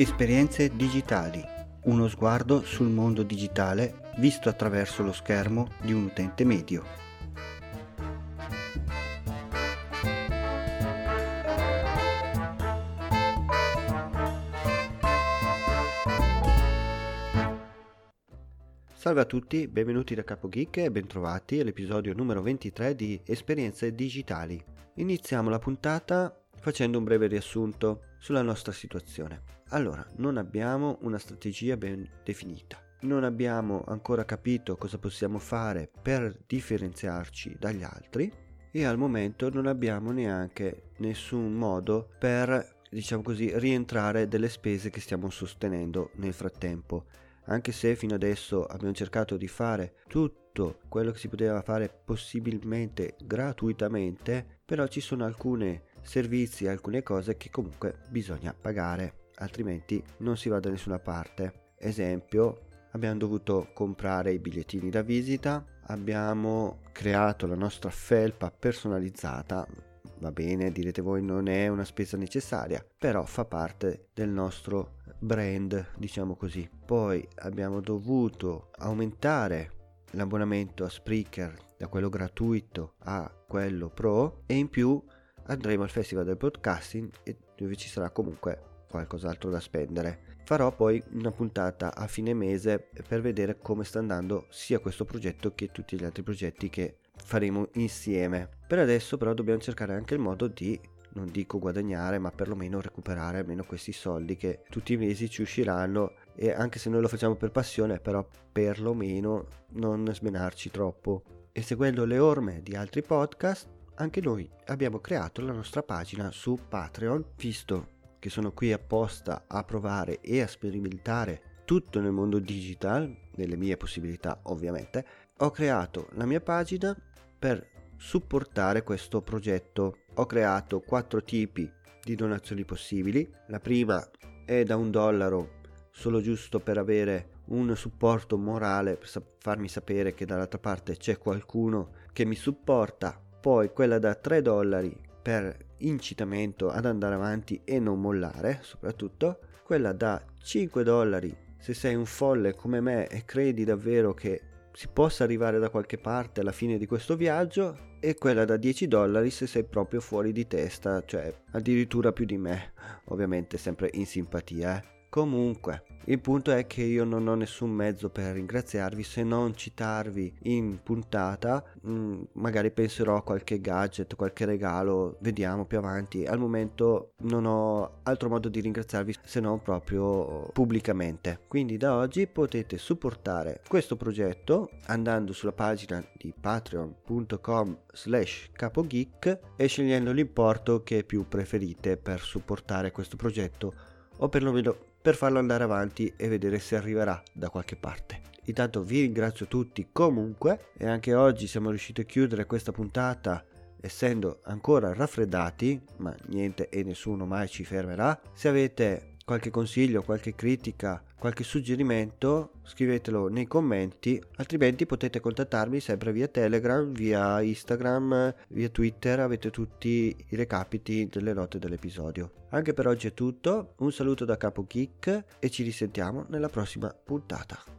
Esperienze digitali. Uno sguardo sul mondo digitale visto attraverso lo schermo di un utente medio. Salve a tutti, benvenuti da Capo Geek e bentrovati all'episodio numero 23 di Esperienze digitali. Iniziamo la puntata facendo un breve riassunto sulla nostra situazione. Allora, non abbiamo una strategia ben definita. Non abbiamo ancora capito cosa possiamo fare per differenziarci dagli altri e al momento non abbiamo neanche nessun modo per, diciamo così, rientrare delle spese che stiamo sostenendo nel frattempo. Anche se fino adesso abbiamo cercato di fare tutto quello che si poteva fare possibilmente gratuitamente, però ci sono alcuni servizi, alcune cose che comunque bisogna pagare altrimenti non si va da nessuna parte. Esempio, abbiamo dovuto comprare i bigliettini da visita, abbiamo creato la nostra felpa personalizzata. Va bene, direte voi, non è una spesa necessaria, però fa parte del nostro brand, diciamo così. Poi abbiamo dovuto aumentare l'abbonamento a Spreaker da quello gratuito a quello pro e in più andremo al Festival del Podcasting dove ci sarà comunque qualcos'altro da spendere. Farò poi una puntata a fine mese per vedere come sta andando sia questo progetto che tutti gli altri progetti che faremo insieme. Per adesso però dobbiamo cercare anche il modo di non dico guadagnare, ma perlomeno recuperare almeno questi soldi che tutti i mesi ci usciranno e anche se noi lo facciamo per passione, però perlomeno non smenarci troppo. E seguendo le orme di altri podcast, anche noi abbiamo creato la nostra pagina su Patreon, visto che sono qui apposta a provare e a sperimentare tutto nel mondo digital, nelle mie possibilità ovviamente, ho creato la mia pagina per supportare questo progetto. Ho creato quattro tipi di donazioni possibili. La prima è da un dollaro, solo giusto per avere un supporto morale, per farmi sapere che dall'altra parte c'è qualcuno che mi supporta. Poi quella da 3 dollari per incitamento ad andare avanti e non mollare, soprattutto quella da 5 dollari se sei un folle come me e credi davvero che si possa arrivare da qualche parte alla fine di questo viaggio e quella da 10 dollari se sei proprio fuori di testa, cioè addirittura più di me, ovviamente sempre in simpatia. Eh. Comunque, il punto è che io non ho nessun mezzo per ringraziarvi se non citarvi in puntata. Mm, magari penserò a qualche gadget, qualche regalo, vediamo più avanti. Al momento non ho altro modo di ringraziarvi se non proprio pubblicamente. Quindi da oggi potete supportare questo progetto andando sulla pagina di patreon.com slash capogeek e scegliendo l'importo che più preferite per supportare questo progetto o perlomeno per farlo andare avanti e vedere se arriverà da qualche parte. Intanto vi ringrazio tutti comunque e anche oggi siamo riusciti a chiudere questa puntata essendo ancora raffreddati, ma niente e nessuno mai ci fermerà. Se avete qualche consiglio, qualche critica, qualche suggerimento, scrivetelo nei commenti, altrimenti potete contattarmi sempre via Telegram, via Instagram, via Twitter, avete tutti i recapiti delle note dell'episodio. Anche per oggi è tutto, un saluto da Capo Geek e ci risentiamo nella prossima puntata.